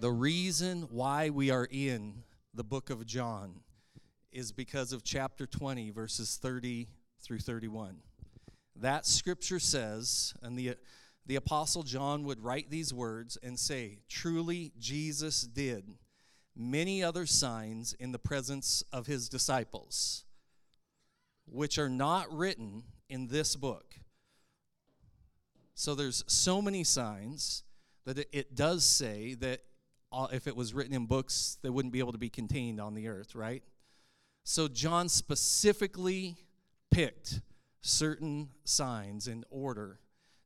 The reason why we are in the book of John is because of chapter 20, verses 30 through 31. That scripture says, and the, the Apostle John would write these words and say, Truly, Jesus did many other signs in the presence of his disciples, which are not written in this book. So there's so many signs that it, does say that if it was written in books, they wouldn't be able to be contained on the earth, right? So John specifically picked certain signs in order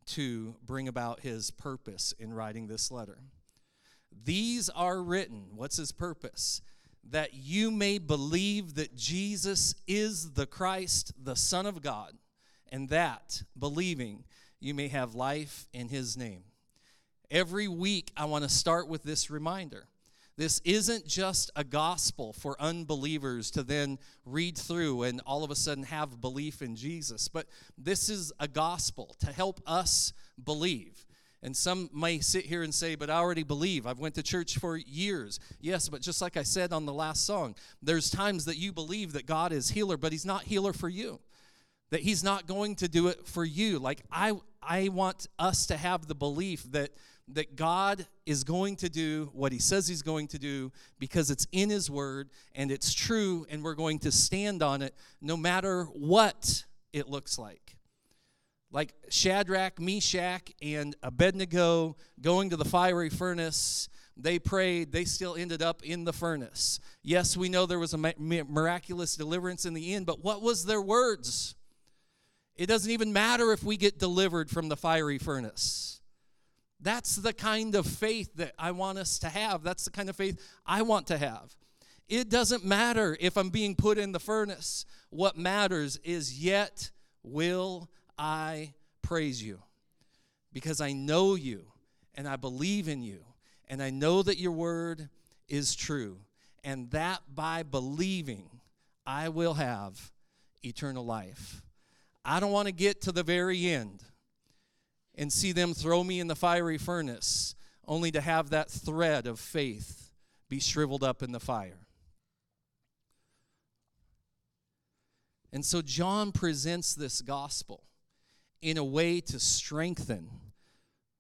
to bring about his purpose in writing this letter. These are written, what's his purpose? That you may believe that Jesus is the Christ, the Son of God, and that, believing, you may have life in his name. Every week, I want to start with this reminder. This isn't just a gospel for unbelievers to then read through and all of a sudden have belief in Jesus, but this is a gospel to help us believe. And some may sit here and say, "But I already believe. I've went to church for years." Yes, but just like I said on the last song, there's times that you believe that God is healer, but he's not healer for you. That he's not going to do it for you. Like I I want us to have the belief that that God is going to do what He says He's going to do because it's in His Word and it's true, and we're going to stand on it no matter what it looks like. Like Shadrach, Meshach, and Abednego going to the fiery furnace, they prayed, they still ended up in the furnace. Yes, we know there was a miraculous deliverance in the end, but what was their words? It doesn't even matter if we get delivered from the fiery furnace that's the kind of faith that I want us to have. That's the kind of faith I want to have. It doesn't matter if I'm being put in the furnace. What matters is, yet will I praise you because I know you and I believe in you and I know that your word is true. And that by believing, I will have eternal life. I don't want to get to the very end and see them throw me in the fiery furnace, only to have that thread of faith be shriveled up in the fire. And so John presents this gospel in a way to strengthen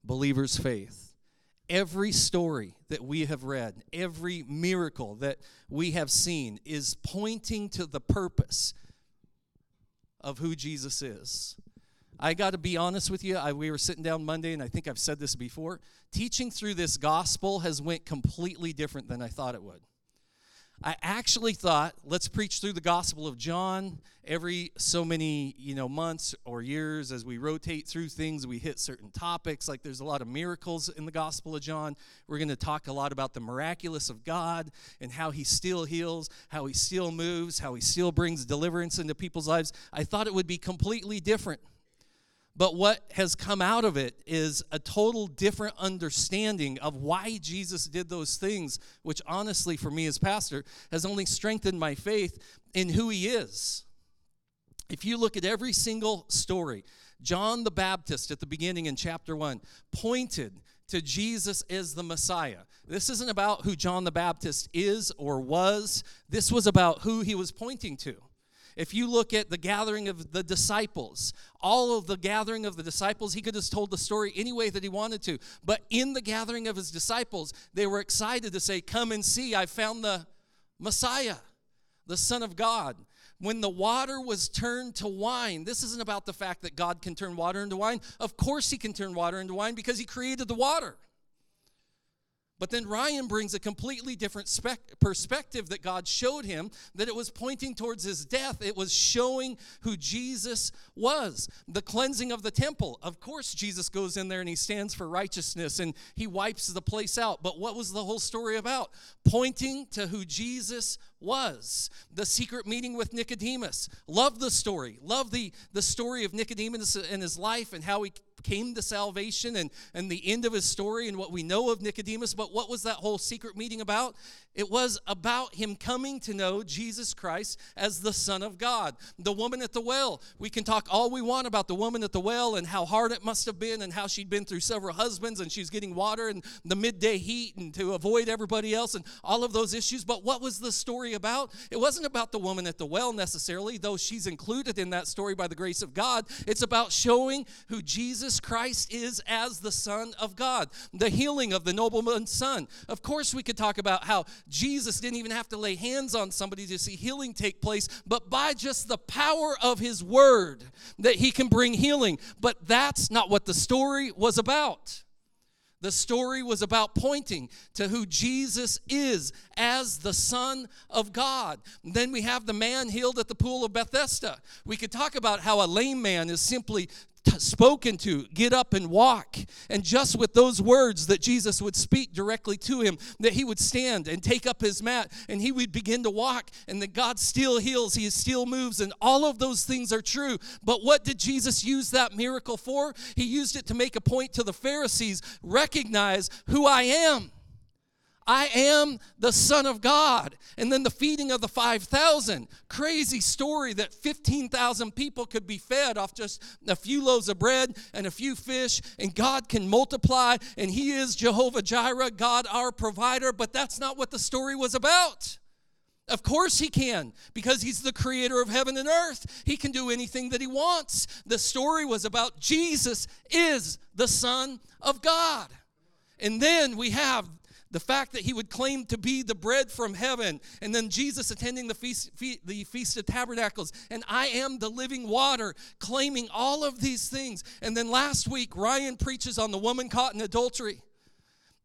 believers' faith. Every story that we have read, every miracle that we have seen is pointing to the purpose of who Jesus is. I got to be honest with you. I, we were sitting down Monday, and I think I've said this before. Teaching through this gospel has went completely different than I thought it would. I actually thought, let's preach through the Gospel of John every so many, you know, months or years as we rotate through things, we hit certain topics. Like there's a lot of miracles in the Gospel of John. We're going to talk a lot about the miraculous of God and how he still heals, how he still moves, how he still brings deliverance into people's lives. I thought it would be completely different. But what has come out of it is a total different understanding of why Jesus did those things, which honestly, for me as pastor, has only strengthened my faith in who he is. If you look at every single story, John the Baptist at the beginning in chapter 1 pointed to Jesus as the Messiah. This isn't about who John the Baptist is or was, this was about who he was pointing to. If you look at the gathering of the disciples, all of the gathering of the disciples, he could have told the story any way that he wanted to. But in the gathering of his disciples, they were excited to say, Come and see, I found the Messiah, the Son of God. When the water was turned to wine, this isn't about the fact that God can turn water into wine. Of course, he can turn water into wine because he created the water. But then Ryan brings a completely different spec- perspective that God showed him that it was pointing towards his death. It was showing who Jesus was. The cleansing of the temple. Of course, Jesus goes in there and he stands for righteousness and he wipes the place out. But what was the whole story about? Pointing to who Jesus was. The secret meeting with Nicodemus. Love the story. Love the, the story of Nicodemus and his life and how he came to salvation and, and the end of his story and what we know of Nicodemus. But what was that whole secret meeting about? It was about him coming to know Jesus Christ as the Son of God. The woman at the well, we can talk all we want about the woman at the well and how hard it must have been and how she'd been through several husbands and she's getting water in the midday heat and to avoid everybody else and all of those issues. But what was the story about? It wasn't about the woman at the well necessarily, though she's included in that story by the grace of God. It's about showing who Jesus Christ is as the Son of God, the healing of the nobleman's son. Of course, we could talk about how Jesus didn't even have to lay hands on somebody to see healing take place, but by just the power of his word that he can bring healing. But that's not what the story was about. The story was about pointing to who Jesus is as the Son of God. Then we have the man healed at the pool of Bethesda. We could talk about how a lame man is simply t- spoken to, get up and walk. And just with those words that Jesus would speak directly to him, that he would stand and take up his mat and he would begin to walk, and that God still heals, he still moves, and all of those things are true. But what did Jesus use that miracle for? He used it to make a point to the Pharisees recognize who I am. I am the Son of God. And then the feeding of the 5,000. Crazy story that 15,000 people could be fed off just a few loaves of bread and a few fish, and God can multiply, and He is Jehovah Jireh, God our provider. But that's not what the story was about. Of course, he can, because he's the creator of heaven and earth. He can do anything that he wants. The story was about Jesus is the Son of God. And then we have the fact that he would claim to be the bread from heaven, and then Jesus attending the feast, the feast of Tabernacles, and I am the living water, claiming all of these things. And then last week, Ryan preaches on the woman caught in adultery.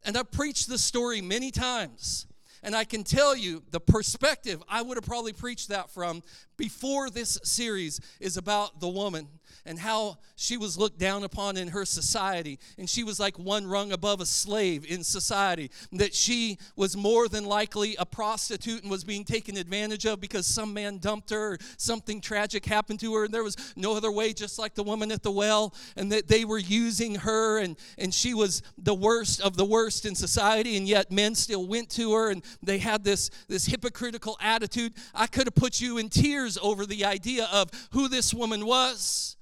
And I've preached this story many times. And I can tell you the perspective I would have probably preached that from before this series is about the woman and how she was looked down upon in her society. And she was like one rung above a slave in society. That she was more than likely a prostitute and was being taken advantage of because some man dumped her or something tragic happened to her. And there was no other way, just like the woman at the well. And that they were using her and, and she was the worst of the worst in society. And yet men still went to her and they had this, this hypocritical attitude. I could have put you in tears over the idea of who this woman was.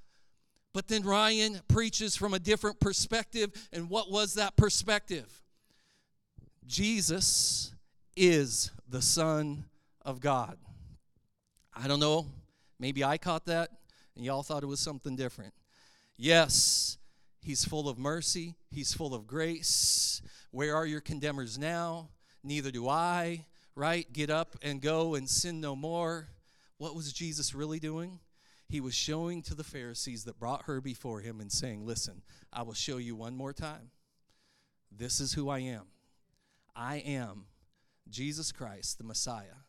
But then Ryan preaches from a different perspective. And what was that perspective? Jesus is the Son of God. I don't know. Maybe I caught that and y'all thought it was something different. Yes, he's full of mercy, he's full of grace. Where are your condemners now? Neither do I, right? Get up and go and sin no more. What was Jesus really doing? He was showing to the Pharisees that brought her before him and saying, Listen, I will show you one more time. This is who I am. I am Jesus Christ, the Messiah,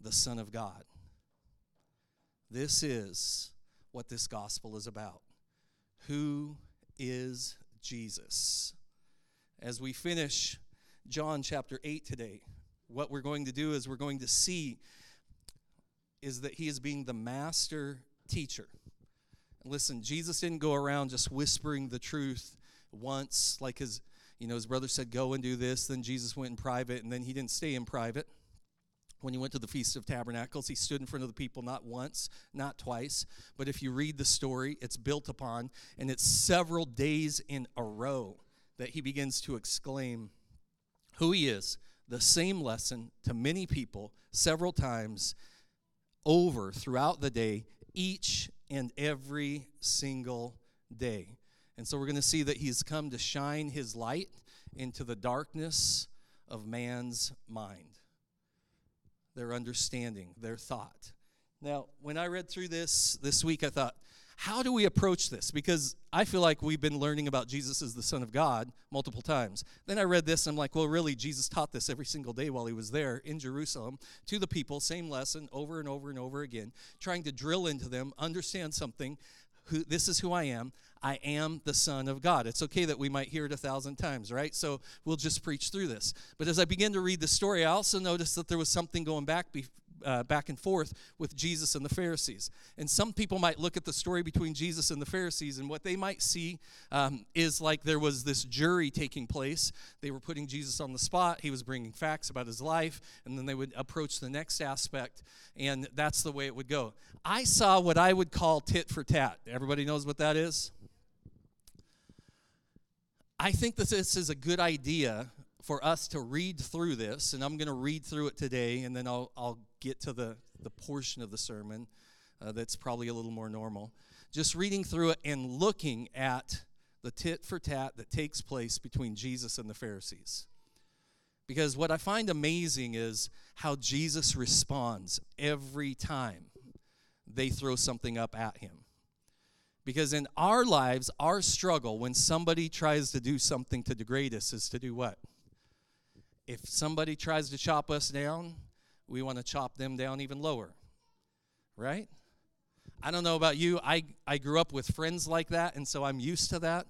the Son of God. This is what this gospel is about. Who is Jesus? As we finish John chapter 8 today, what we're going to do is we're going to see is that he is being the master teacher. Listen, Jesus didn't go around just whispering the truth once, like his, you know, his brother said, go and do this. Then Jesus went in private, and then he didn't stay in private. When he went to the Feast of Tabernacles, he stood in front of the people not once, not twice, but if you read the story, it's built upon, and it's several days in a row that he begins to exclaim who he is. The same lesson to many people several times over throughout the day, each and every single day. And so we're going to see that he's come to shine his light into the darkness of man's mind, their understanding, their thought. Now, when I read through this this week, I thought, how do we approach this? Because I feel like we've been learning about Jesus as the Son of God multiple times. Then I read this and I'm like, well, really, Jesus taught this every single day while he was there in Jerusalem to the people, same lesson over and over and over again, trying to drill into them, understand something. Who, this is who I am. I am the Son of God. It's okay that we might hear it a thousand times, right? So we'll just preach through this. But as I begin to read the story, I also noticed that there was something going back be- uh, back and forth with Jesus and the Pharisees. And some people might look at the story between Jesus and the Pharisees, and what they might see um, is like there was this jury taking place. They were putting Jesus on the spot. He was bringing facts about his life, and then they would approach the next aspect, and that's the way it would go. I saw what I would call tit for tat. Everybody knows what that is? I think that this is a good idea for us to read through this, and I'm going to read through it today, and then I'll, I'll get to the, the portion of the sermon uh, that's probably a little more normal. Just reading through it and looking at the tit for tat that takes place between Jesus and the Pharisees. Because what I find amazing is how Jesus responds every time they throw something up at him. Because in our lives, our struggle when somebody tries to do something to degrade us is to do what? If somebody tries to chop us down, we want to chop them down even lower. Right? I don't know about you. I, I grew up with friends like that, and so I'm used to that.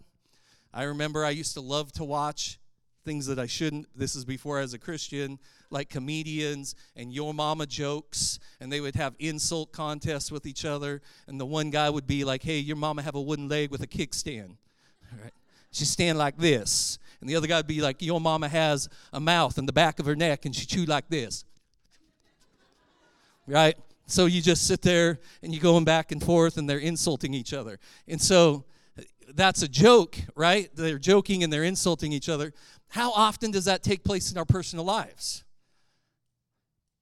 I remember I used to love to watch things that I shouldn't. This is before as a Christian, like comedians and your mama jokes, and they would have insult contests with each other. And the one guy would be like, "Hey, your mama have a wooden leg with a kickstand." All right, she stand like this, and the other guy would be like, Your mama has a mouth in the back of her neck and she chew like this. Right? So you just sit there and you're going back and forth and they're insulting each other. And so that's a joke, right? They're joking and they're insulting each other. How often does that take place in our personal lives?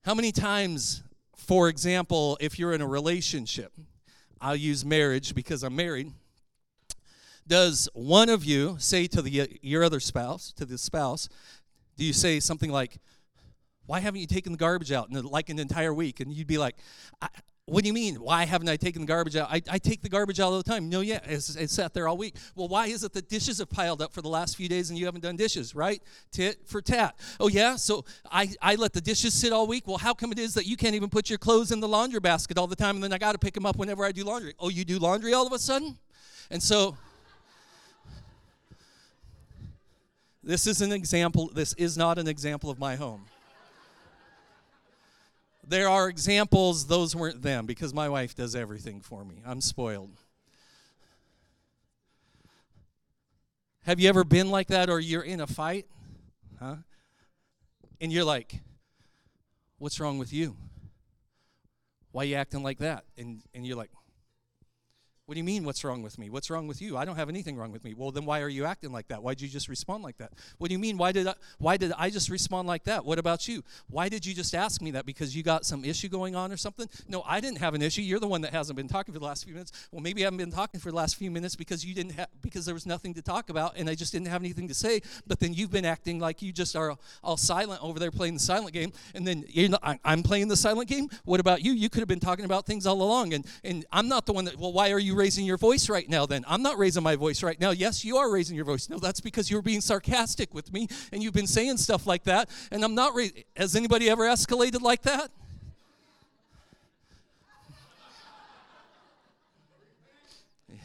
How many times, for example, if you're in a relationship, I'll use marriage because I'm married does one of you say to the your other spouse to the spouse do you say something like why haven't you taken the garbage out? In like an entire week. And you'd be like what do you mean? Why haven't i taken the garbage out? I, I take the garbage out all the time. No yeah it's, it's sat there all week. Well why is it that dishes have piled up for the last few days and you haven't done dishes right? Tit for tat. Oh yeah? So i, I let the dishes sit all week? Well how come it is that you can't even put your clothes in the laundry basket all the time and then i got to pick them up whenever i do laundry? Oh you do laundry all of a sudden? And so This is an example, this is not an example of my home. There are examples, those weren't them, because my wife does everything for me. I'm spoiled. Have you ever been like that, or you're in a fight? Huh? And you're like, what's wrong with you? Why are you acting like that? And, and you're like, what do you mean, what's wrong with me? What's wrong with you? I don't have anything wrong with me. Well, then why are you acting like that? Why did you just respond like that? What do you mean, why did I, why did I just respond like that? What about you? Why did you just ask me that? Because you got some issue going on or something? No, I didn't have an issue. You're the one that hasn't been talking for the last few minutes. Well, maybe I haven't been talking for the last few minutes because you didn't because there was nothing to talk about and I just didn't have anything to say. But then you've been acting like you just are all silent over there playing the silent game. And then you're not, I'm playing the silent game. What about you? You could have been talking about things all along. And, and I'm not the one that, well, why are you raising your voice right now then. I'm not raising my voice right now. Yes, you are raising your voice. No, that's because you're being sarcastic with me and you've been saying stuff like that. And I'm not. Ra- Has anybody ever escalated like that? Yeah.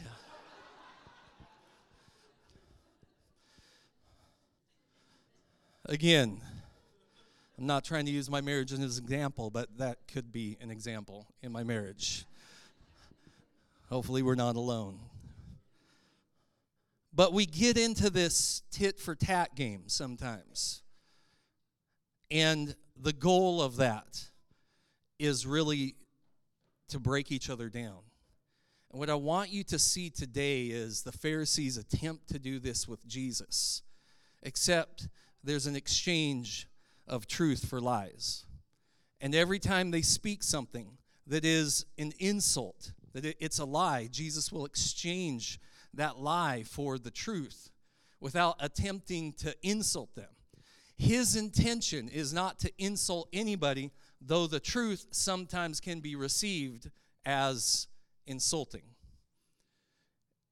Again, I'm not trying to use my marriage as an example, but that could be an example in my marriage. Hopefully, we're not alone. But we get into this tit for tat game sometimes. And the goal of that is really to break each other down. And what I want you to see today is the Pharisees' attempt to do this with Jesus, except there's an exchange of truth for lies. And every time they speak something that is an insult, that it's a lie, Jesus will exchange that lie for the truth without attempting to insult them. His intention is not to insult anybody, though the truth sometimes can be received as insulting.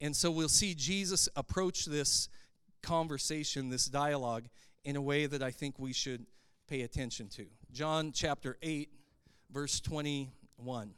And so we'll see Jesus approach this conversation, this dialogue, in a way that I think we should pay attention to. John chapter 8, verse 21.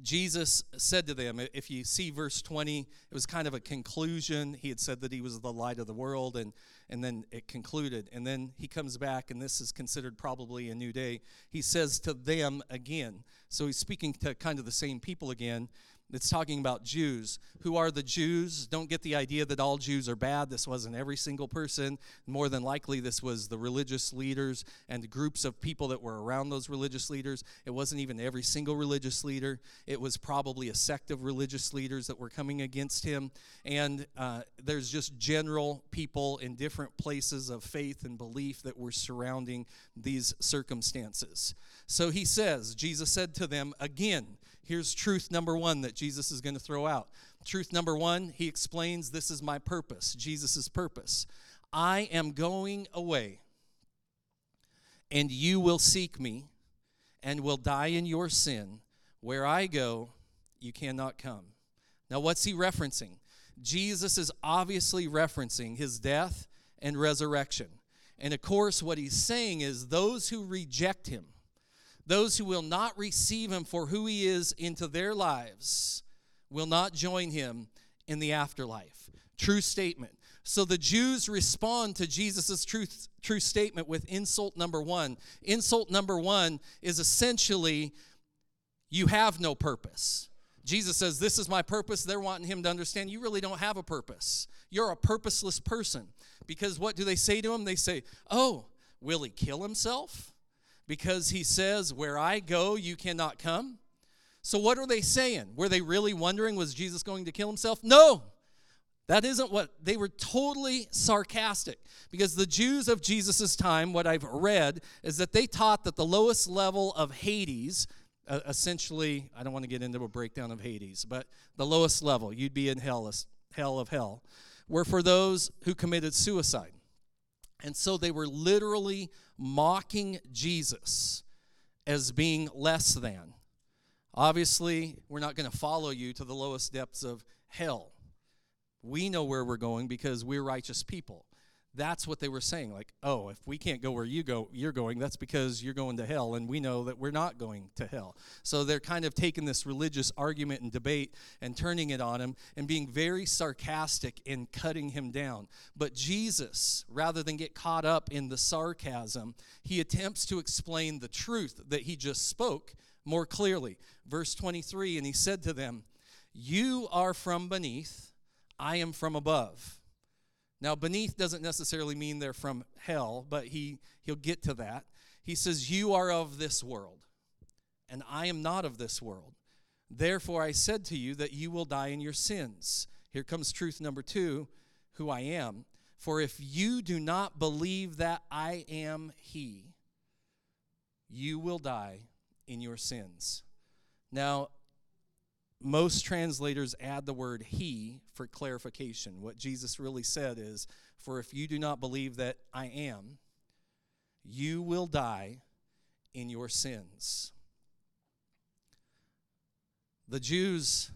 Jesus said to them, if you see verse 20, it was kind of a conclusion. He had said that he was the light of the world, and, and then it concluded. And then he comes back, and this is considered probably a new day. He says to them again. So he's speaking to kind of the same people again. It's talking about Jews. Who are the Jews? Don't get the idea that all Jews are bad. This wasn't every single person. More than likely, this was the religious leaders and groups of people that were around those religious leaders. It wasn't even every single religious leader. It was probably a sect of religious leaders that were coming against him. And uh, there's just general people in different places of faith and belief that were surrounding these circumstances. So he says, Jesus said to them again, Here's truth number one that Jesus is going to throw out. Truth number one, he explains this is my purpose, Jesus' purpose. I am going away, and you will seek me, and will die in your sin. Where I go, you cannot come. Now, what's he referencing? Jesus is obviously referencing his death and resurrection. And of course, what he's saying is those who reject him, those who will not receive him for who he is into their lives will not join him in the afterlife. True statement. So the Jews respond to Jesus' truth, true statement with insult number one. Insult number one is essentially, you have no purpose. Jesus says, This is my purpose. They're wanting him to understand you really don't have a purpose. You're a purposeless person. Because what do they say to him? They say, Oh, will he kill himself? Because he says, Where I go, you cannot come. So, what are they saying? Were they really wondering, was Jesus going to kill himself? No. That isn't what they were totally sarcastic because the Jews of Jesus' time, what I've read, is that they taught that the lowest level of Hades, uh, essentially, I don't want to get into a breakdown of Hades, but the lowest level, you'd be in hell, hell of hell, were for those who committed suicide. And so they were literally mocking Jesus as being less than. Obviously, we're not going to follow you to the lowest depths of hell. We know where we're going because we're righteous people. That's what they were saying. Like, oh, if we can't go where you go, you're going, that's because you're going to hell, and we know that we're not going to hell. So they're kind of taking this religious argument and debate and turning it on him and being very sarcastic in cutting him down. But Jesus, rather than get caught up in the sarcasm, he attempts to explain the truth that he just spoke more clearly. Verse 23 And he said to them, You are from beneath, I am from above. Now, beneath doesn't necessarily mean they're from hell, but he, he'll get to that. He says, You are of this world, and I am not of this world. Therefore, I said to you that you will die in your sins. Here comes truth number two who I am. For if you do not believe that I am He, you will die in your sins. Now, most translators add the word he for clarification. What Jesus really said is, For if you do not believe that I am, you will die in your sins. The Jews,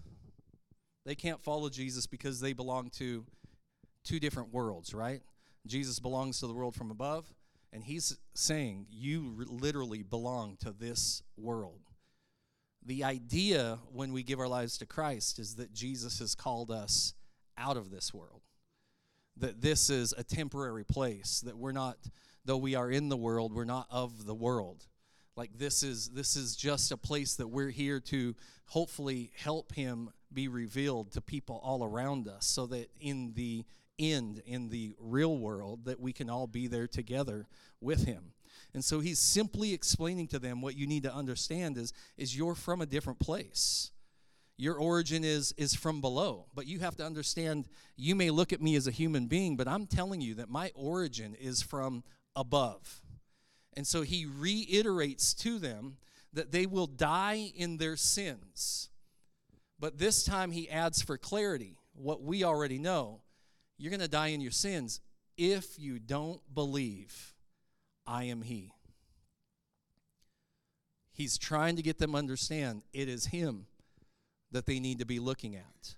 they can't follow Jesus because they belong to two different worlds, right? Jesus belongs to the world from above, and he's saying, You literally belong to this world the idea when we give our lives to Christ is that Jesus has called us out of this world. That this is a temporary place, that we're not, though we are in the world, we're not of the world. Like this is this is just a place that we're here to hopefully help him be revealed to people all around us so that in the end in the real world that we can all be there together with him and so he's simply explaining to them what you need to understand is, is you're from a different place. Your origin is, is from below. But you have to understand, you may look at me as a human being, but I'm telling you that my origin is from above. And so he reiterates to them that they will die in their sins. But this time he adds for clarity what we already know you're going to die in your sins if you don't believe I am He. He's trying to get them understand it is Him that they need to be looking at.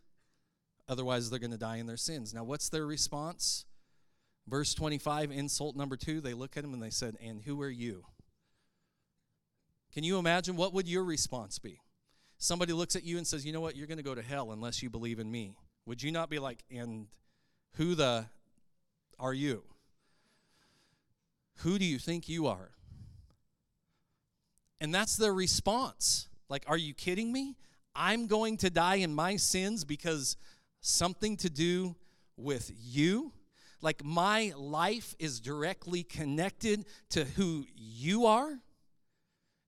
Otherwise, they're going to die in their sins. Now, what's their response? Verse 25, insult number two, they look at him and they said, And who are you? Can you imagine what would your response be? somebody looks at you and says, You know what? You're going to go to hell unless you believe in me. Would you not be like, And who the are you? Who do you think you are? And that's their response. Like, are you kidding me? I'm going to die in my sins because something to do with you? Like, my life is directly connected to who you are?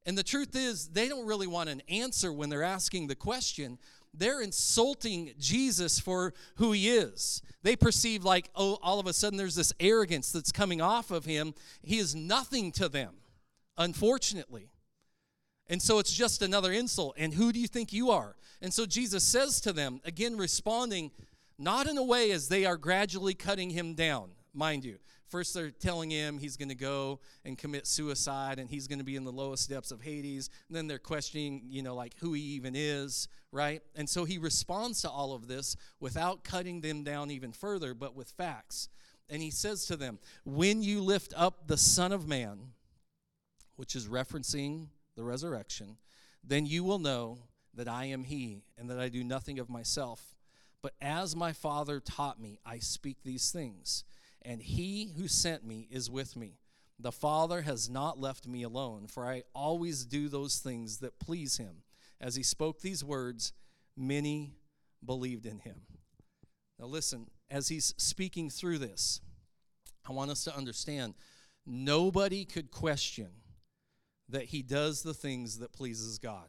And the truth is, they don't really want an answer when they're asking the question. They're insulting Jesus for who he is. They perceive, like, oh, all of a sudden there's this arrogance that's coming off of him. He is nothing to them, unfortunately. And so it's just another insult. And who do you think you are? And so Jesus says to them, again, responding not in a way as they are gradually cutting him down, mind you. First, they're telling him he's going to go and commit suicide and he's going to be in the lowest depths of Hades. And then they're questioning, you know, like who he even is, right? And so he responds to all of this without cutting them down even further, but with facts. And he says to them, When you lift up the Son of Man, which is referencing the resurrection, then you will know that I am He and that I do nothing of myself. But as my Father taught me, I speak these things. And He who sent me is with me. The Father has not left me alone, for I always do those things that please Him. As He spoke these words, many believed in Him. Now, listen, as He's speaking through this, I want us to understand nobody could question that he does the things that pleases God.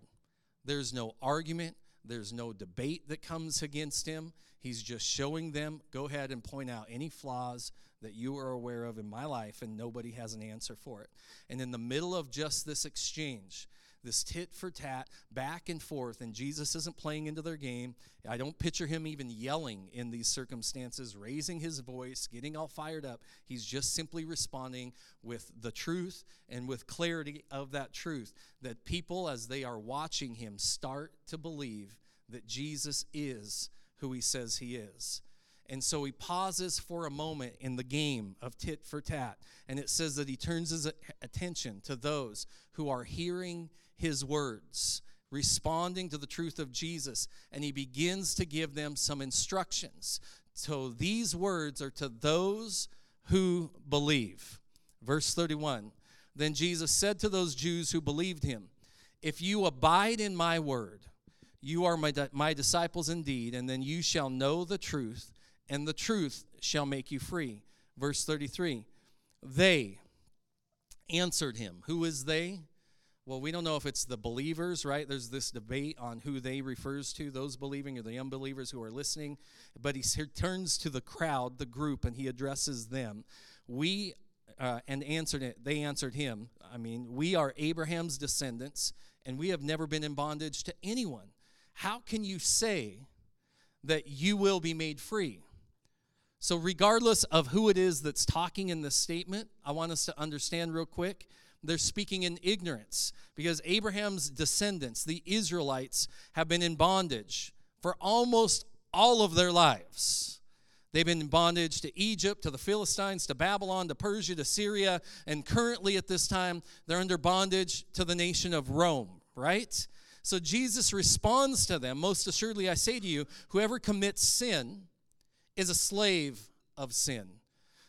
There's no argument, there's no debate that comes against him. He's just showing them, go ahead and point out any flaws that you are aware of in my life, and nobody has an answer for it. And in the middle of just this exchange, this tit for tat, back and forth, and Jesus isn't playing into their game. I don't picture him even yelling in these circumstances, raising his voice, getting all fired up. He's just simply responding with the truth and with clarity of that truth. That people, as they are watching him, start to believe that Jesus is who he says he is. And so he pauses for a moment in the game of tit for tat. And it says that he turns his attention to those who are hearing his words, responding to the truth of Jesus. And he begins to give them some instructions. So these words are to those who believe. Verse 31 Then Jesus said to those Jews who believed him, If you abide in my word, you are my, my disciples indeed, and then you shall know the truth and the truth shall make you free. Verse 33 They answered him. Who is they? Well, we don't know if it's the believers, right? There's this debate on who they refers to, those believing or the unbelievers who are listening. But he turns to the crowd, the group, and he addresses them. We uh, and answered it. They answered him. I mean, we are Abraham's descendants, and we have never been in bondage to anyone. How can you say that you will be made free? So, regardless of who it is that's talking in this statement, I want us to understand real quick they're speaking in ignorance because Abraham's descendants, the Israelites, have been in bondage for almost all of their lives. They've been in bondage to Egypt, to the Philistines, to Babylon, to Persia, to Syria, and currently at this time, they're under bondage to the nation of Rome, right? So Jesus responds to them Most assuredly, I say to you, whoever commits sin, is a slave of sin.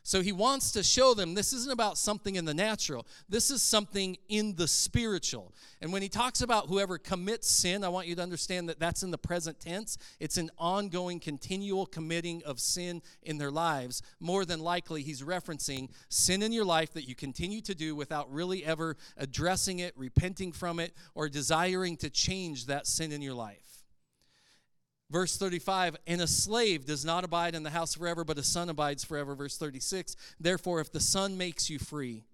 So he wants to show them this isn't about something in the natural. This is something in the spiritual. And when he talks about whoever commits sin, I want you to understand that that's in the present tense. It's an ongoing, continual committing of sin in their lives. More than likely, he's referencing sin in your life that you continue to do without really ever addressing it, repenting from it, or desiring to change that sin in your life. Verse 35, and a slave does not abide in the house forever, but a son abides forever. Verse 36, therefore, if the son makes you free,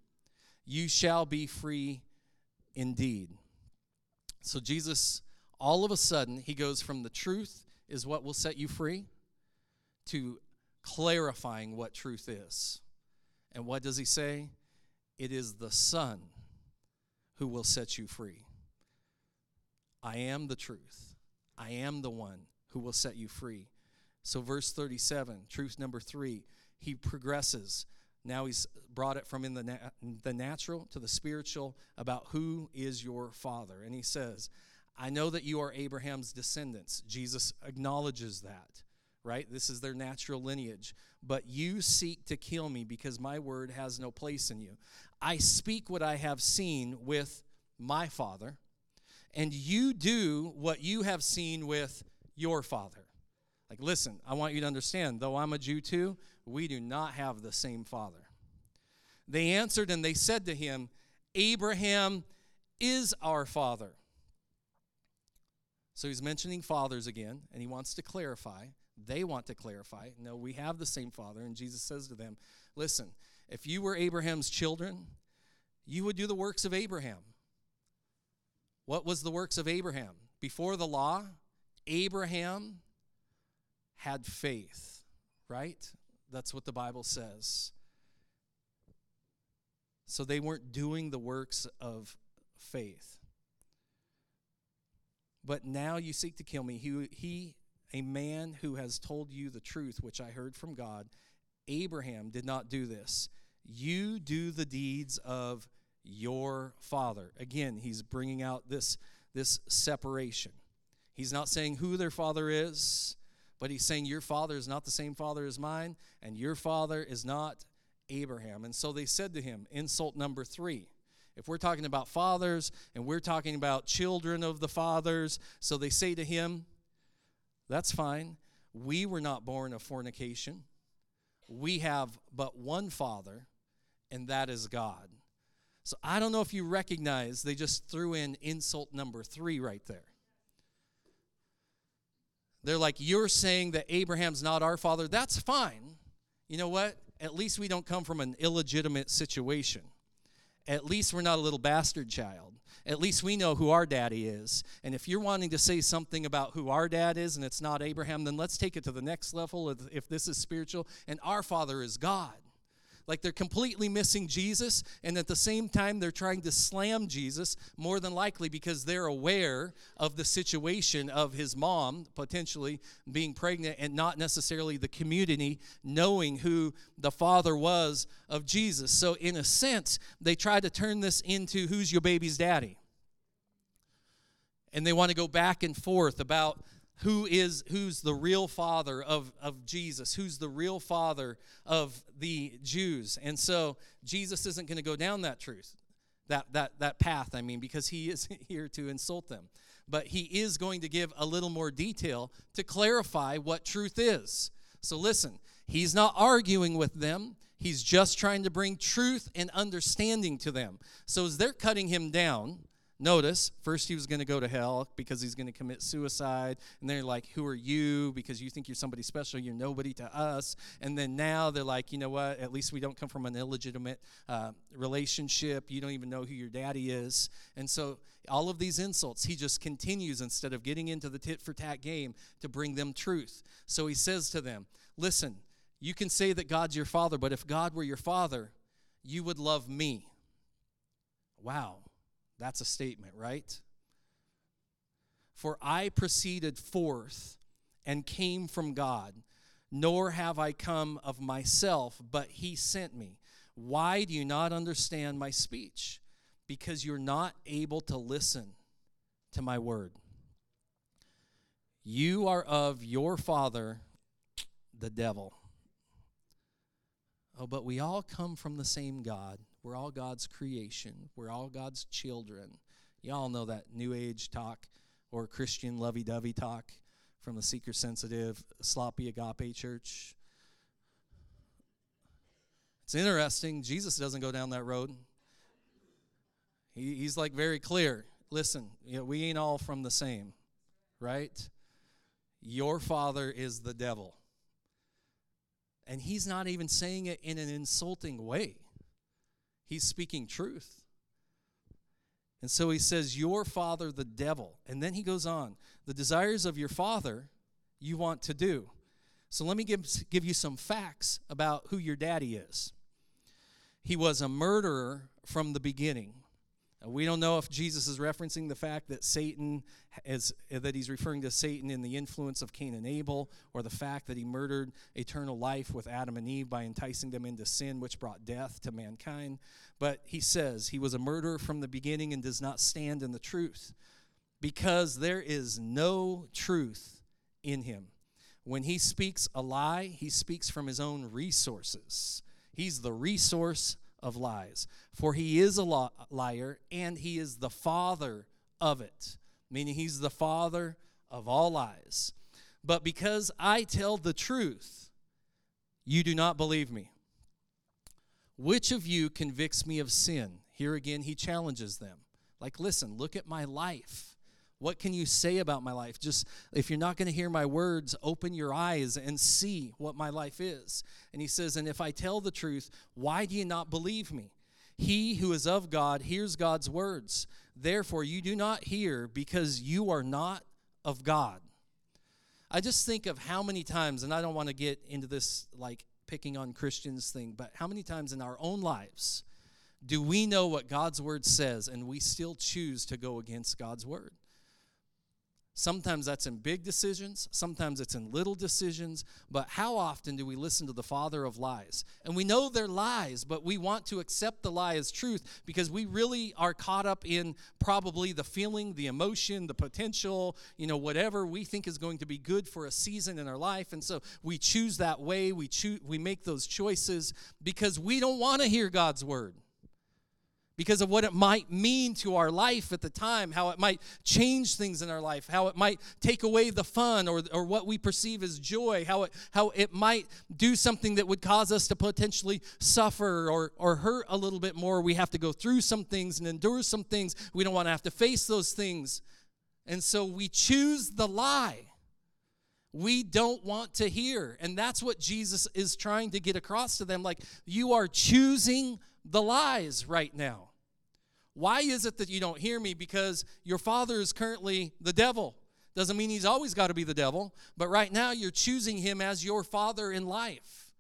you shall be free indeed. So, Jesus, all of a sudden, he goes from the truth is what will set you free to clarifying what truth is. And what does he say? It is the Son who will set you free. I am the truth. I am the one who will set you free. So, verse 37, truth number three, he progresses. Now he's brought it from in the, na- the natural to the spiritual about who is your father. And he says, I know that you are Abraham's descendants. Jesus acknowledges that, right? This is their natural lineage. But you seek to kill me because my word has no place in you. I speak what I have seen with my father, and you do what you have seen with your father. Like, listen, I want you to understand, though I'm a Jew too, we do not have the same father. They answered and they said to him, Abraham is our father. So he's mentioning fathers again, and he wants to clarify. They want to clarify. No, we have the same father. And Jesus says to them, Listen, if you were Abraham's children, you would do the works of Abraham. What was the works of Abraham? Before the law, Abraham had faith, right? That's what the Bible says. So they weren't doing the works of faith. But now you seek to kill me. He, he, a man who has told you the truth, which I heard from God, Abraham did not do this. You do the deeds of your father. Again, he's bringing out this, this separation. He's not saying who their father is, but he's saying your father is not the same father as mine, and your father is not Abraham. And so they said to him, insult number three. If we're talking about fathers and we're talking about children of the fathers, so they say to him, That's fine. We were not born of fornication. We have but one father, and that is God. So I don't know if you recognize, they just threw in insult number three right there. They're like, You're saying that Abraham's not our father. That's fine. You know what? At least we don't come from an illegitimate situation at least we're not a little bastard child. At least we know who our daddy is. And if you're wanting to say something about who our dad is and it's not Abraham, then let's take it to the next level if this is spiritual. And our father is God. Like they're completely missing Jesus, and at the same time, they're trying to slam Jesus, more than likely because they're aware of the situation of his mom potentially being pregnant and not necessarily the community knowing who the father was of Jesus. So, in a sense, they try to turn this into who's your baby's daddy. And they want to go back and forth about who is who's the real father of, of jesus who's the real father of the jews. And so jesus isn't going to go down that truth that, that, that path i mean because he is here to insult them. But he is going to give a little more detail to clarify what truth is. So listen he's not arguing with them. He's just trying to bring truth and understanding to them. So as they're cutting him down Notice, first he was going to go to hell because he's going to commit suicide. And they're like, Who are you? Because you think you're somebody special. You're nobody to us. And then now they're like, You know what? At least we don't come from an illegitimate uh, relationship. You don't even know who your daddy is. And so all of these insults, he just continues instead of getting into the tit for tat game to bring them truth. So he says to them, Listen, you can say that God's your father, but if God were your father, you would love me. Wow. That's a statement, right? For I proceeded forth and came from God, nor have I come of myself, but he sent me. Why do you not understand my speech? Because you're not able to listen to my word. You are of your father, the devil. Oh, but we all come from the same God we're all God's creation. We're all God's children. Y'all know that New Age talk or Christian lovey dovey talk from the seeker sensitive, sloppy agape church. It's interesting. Jesus doesn't go down that road. He, he's like very clear. Listen, you know, we ain't all from the same, right? Your father is the devil. And he's not even saying it in an insulting way. He's speaking truth. And so he says, Your father, the devil. And then he goes on, The desires of your father you want to do. So let me give, give you some facts about who your daddy is. He was a murderer from the beginning. We don't know if Jesus is referencing the fact that Satan is that he's referring to Satan in the influence of Cain and Abel, or the fact that he murdered eternal life with Adam and Eve by enticing them into sin, which brought death to mankind. But he says he was a murderer from the beginning and does not stand in the truth, because there is no truth in him. When he speaks a lie, he speaks from his own resources. He's the resource of lies. For he is a liar and he is the father of it, meaning he's the father of all lies. But because I tell the truth, you do not believe me. Which of you convicts me of sin? Here again, he challenges them. Like, listen, look at my life. What can you say about my life? Just if you're not going to hear my words, open your eyes and see what my life is. And he says, And if I tell the truth, why do you not believe me? He who is of God hears God's words. Therefore, you do not hear because you are not of God. I just think of how many times, and I don't want to get into this like picking on Christians thing, but how many times in our own lives do we know what God's word says and we still choose to go against God's word? Sometimes that's in big decisions, sometimes it's in little decisions, but how often do we listen to the father of lies? And we know they're lies, but we want to accept the lie as truth because we really are caught up in probably the feeling, the emotion, the potential, you know, whatever we think is going to be good for a season in our life. And so we choose that way, we choose we make those choices because we don't want to hear God's word because of what it might mean to our life at the time, how it might change things in our life, how it might take away the fun or, or what we perceive as joy, how it, how it might do something that would cause us to potentially suffer or, or hurt a little bit more. We have to go through some things and endure some things. We don't want to have to face those things. And so we choose the lie we don't want to hear. And that's what Jesus is trying to get across to them. Like, you are choosing the lies right now. Why is it that you don't hear me? Because your father is currently the devil. Doesn't mean he's always got to be the devil, but right now you're choosing him as your father in life.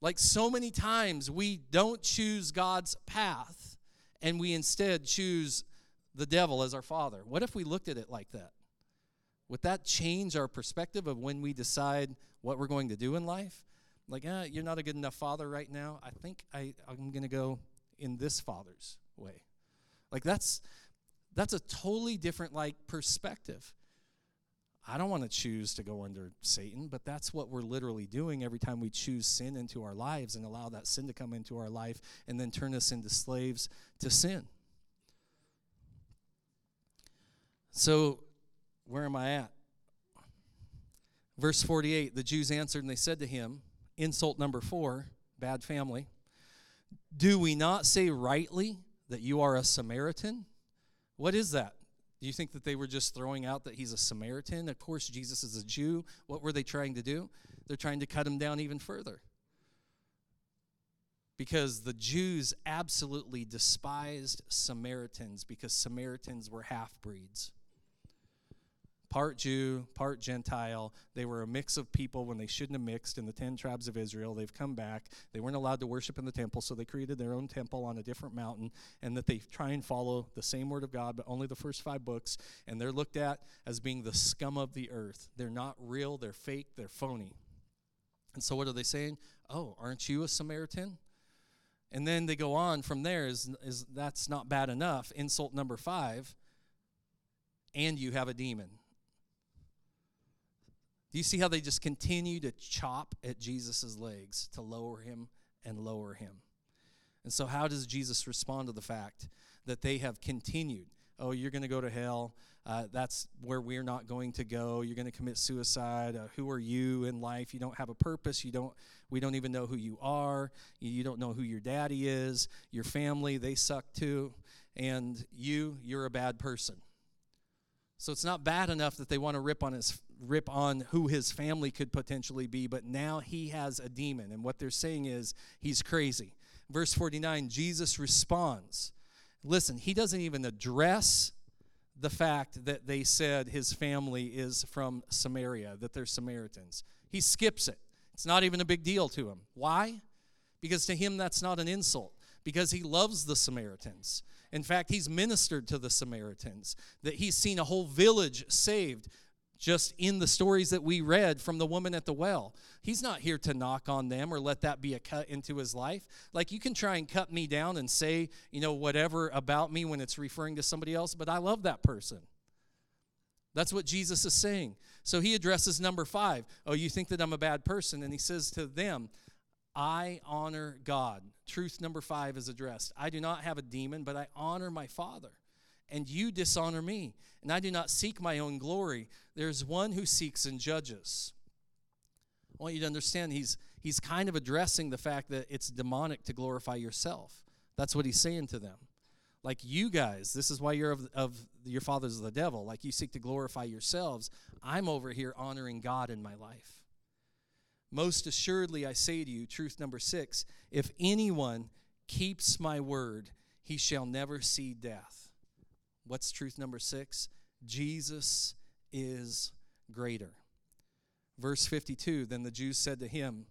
Like so many times, we don't choose God's path and we instead choose the devil as our father. What if we looked at it like that? Would that change our perspective of when we decide what we're going to do in life? Like, eh, you're not a good enough father right now. I think I, I'm going to go in this father's way. Like that's that's a totally different like perspective. I don't want to choose to go under Satan, but that's what we're literally doing every time we choose sin into our lives and allow that sin to come into our life and then turn us into slaves to sin. So, where am I at? Verse 48 The Jews answered and they said to him, insult number four, bad family, do we not say rightly that you are a Samaritan? What is that? Do you think that they were just throwing out that he's a Samaritan? Of course, Jesus is a Jew. What were they trying to do? They're trying to cut him down even further. Because the Jews absolutely despised Samaritans because Samaritans were half breeds part Jew, part Gentile. They were a mix of people when they shouldn't have mixed in the 10 tribes of Israel. They've come back. They weren't allowed to worship in the temple, so they created their own temple on a different mountain, and that they try and follow the same word of God, but only the first five books. And they're looked at as being the scum of the earth. They're not real, they're fake, they're phony. And so what are they saying? Oh, aren't you a Samaritan? And then they go on from there is, is that's not bad enough. Insult number five, and you have a demon. Do you see how they just continue to chop at Jesus' legs to lower him and lower him? And so, how does Jesus respond to the fact that they have continued? Oh, you're going to go to hell. Uh, that's where we're not going to go. You're going to commit suicide. Uh, who are you in life? You don't have a purpose. You don't. We don't even know who you are. You don't know who your daddy is. Your family, they suck too. And you, you're a bad person. So it's not bad enough that they want to rip on his rip on who his family could potentially be, but now he has a demon. And what they're saying is he's crazy. Verse 49, Jesus responds. Listen, he doesn't even address the fact that they said his family is from Samaria, that they're Samaritans. He skips it. It's not even a big deal to him. Why? Because to him, that's not an insult, because he loves the Samaritans. In fact, he's ministered to the Samaritans, that he's seen a whole village saved just in the stories that we read from the woman at the well. He's not here to knock on them or let that be a cut into his life. Like you can try and cut me down and say, you know, whatever about me when it's referring to somebody else, but I love that person. That's what Jesus is saying. So he addresses number five. Oh, you think that I'm a bad person? And he says to them, I honor God. Truth number five is addressed. I do not have a demon, but I honor my Father. And you dishonor me. And I do not seek my own glory. There's one who seeks and judges. I want you to understand he's, he's kind of addressing the fact that it's demonic to glorify yourself. That's what he's saying to them. Like you guys, this is why you're of, of your fathers of the devil. Like you seek to glorify yourselves. I'm over here honoring God in my life. Most assuredly, I say to you, truth number six if anyone keeps my word, he shall never see death. What's truth number six? Jesus is greater. Verse 52 Then the Jews said to him,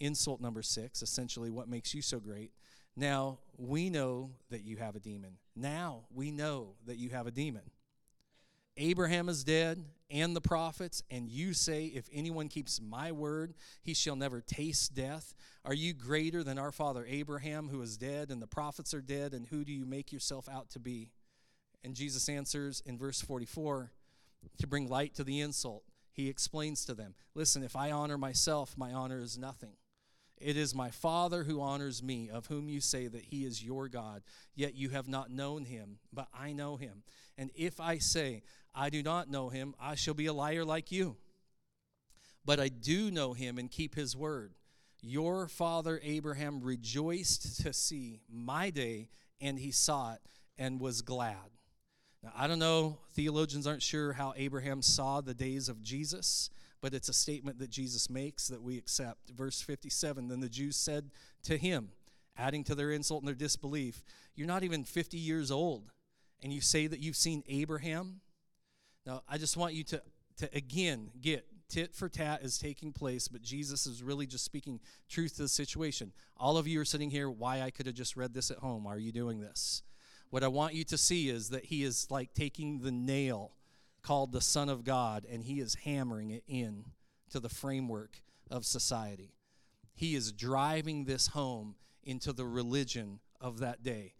insult number six, essentially, what makes you so great? Now we know that you have a demon. Now we know that you have a demon. Abraham is dead and the prophets, and you say, If anyone keeps my word, he shall never taste death. Are you greater than our father Abraham, who is dead, and the prophets are dead, and who do you make yourself out to be? And Jesus answers in verse 44 to bring light to the insult. He explains to them Listen, if I honor myself, my honor is nothing. It is my Father who honors me, of whom you say that he is your God. Yet you have not known him, but I know him. And if I say, I do not know him, I shall be a liar like you. But I do know him and keep his word. Your father Abraham rejoiced to see my day, and he saw it and was glad. Now, I don't know, theologians aren't sure how Abraham saw the days of Jesus, but it's a statement that Jesus makes that we accept. Verse 57 Then the Jews said to him, adding to their insult and their disbelief, You're not even 50 years old, and you say that you've seen Abraham? Now, I just want you to, to again get tit for tat is taking place, but Jesus is really just speaking truth to the situation. All of you are sitting here, why I could have just read this at home. Are you doing this? What I want you to see is that he is like taking the nail called the Son of God and he is hammering it in to the framework of society. He is driving this home into the religion of that day.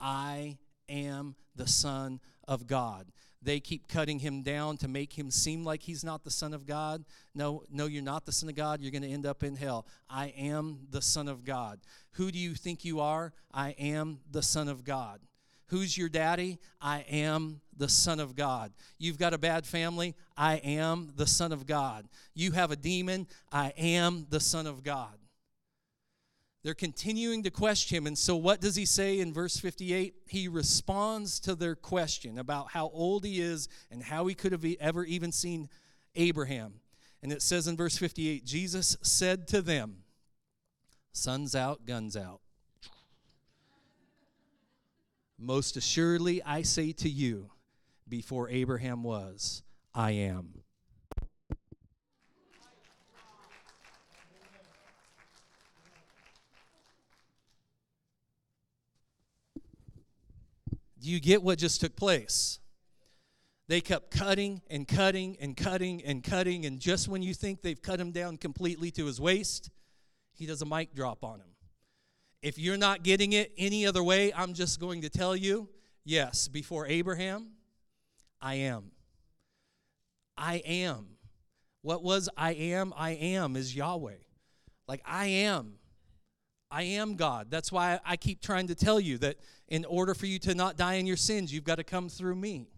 I am the Son of God. They keep cutting him down to make him seem like he's not the Son of God. No, no, you're not the Son of God. You're going to end up in hell. I am the Son of God. Who do you think you are? I am the Son of God. Who's your daddy? I am the Son of God. You've got a bad family? I am the Son of God. You have a demon? I am the Son of God. They're continuing to question him. And so, what does he say in verse 58? He responds to their question about how old he is and how he could have ever even seen Abraham. And it says in verse 58 Jesus said to them, Sun's out, guns out. Most assuredly, I say to you, before Abraham was, I am. Do you get what just took place? They kept cutting and cutting and cutting and cutting, and just when you think they've cut him down completely to his waist, he does a mic drop on him. If you're not getting it any other way, I'm just going to tell you yes, before Abraham, I am. I am. What was I am? I am is Yahweh. Like I am. I am God. That's why I keep trying to tell you that in order for you to not die in your sins, you've got to come through me.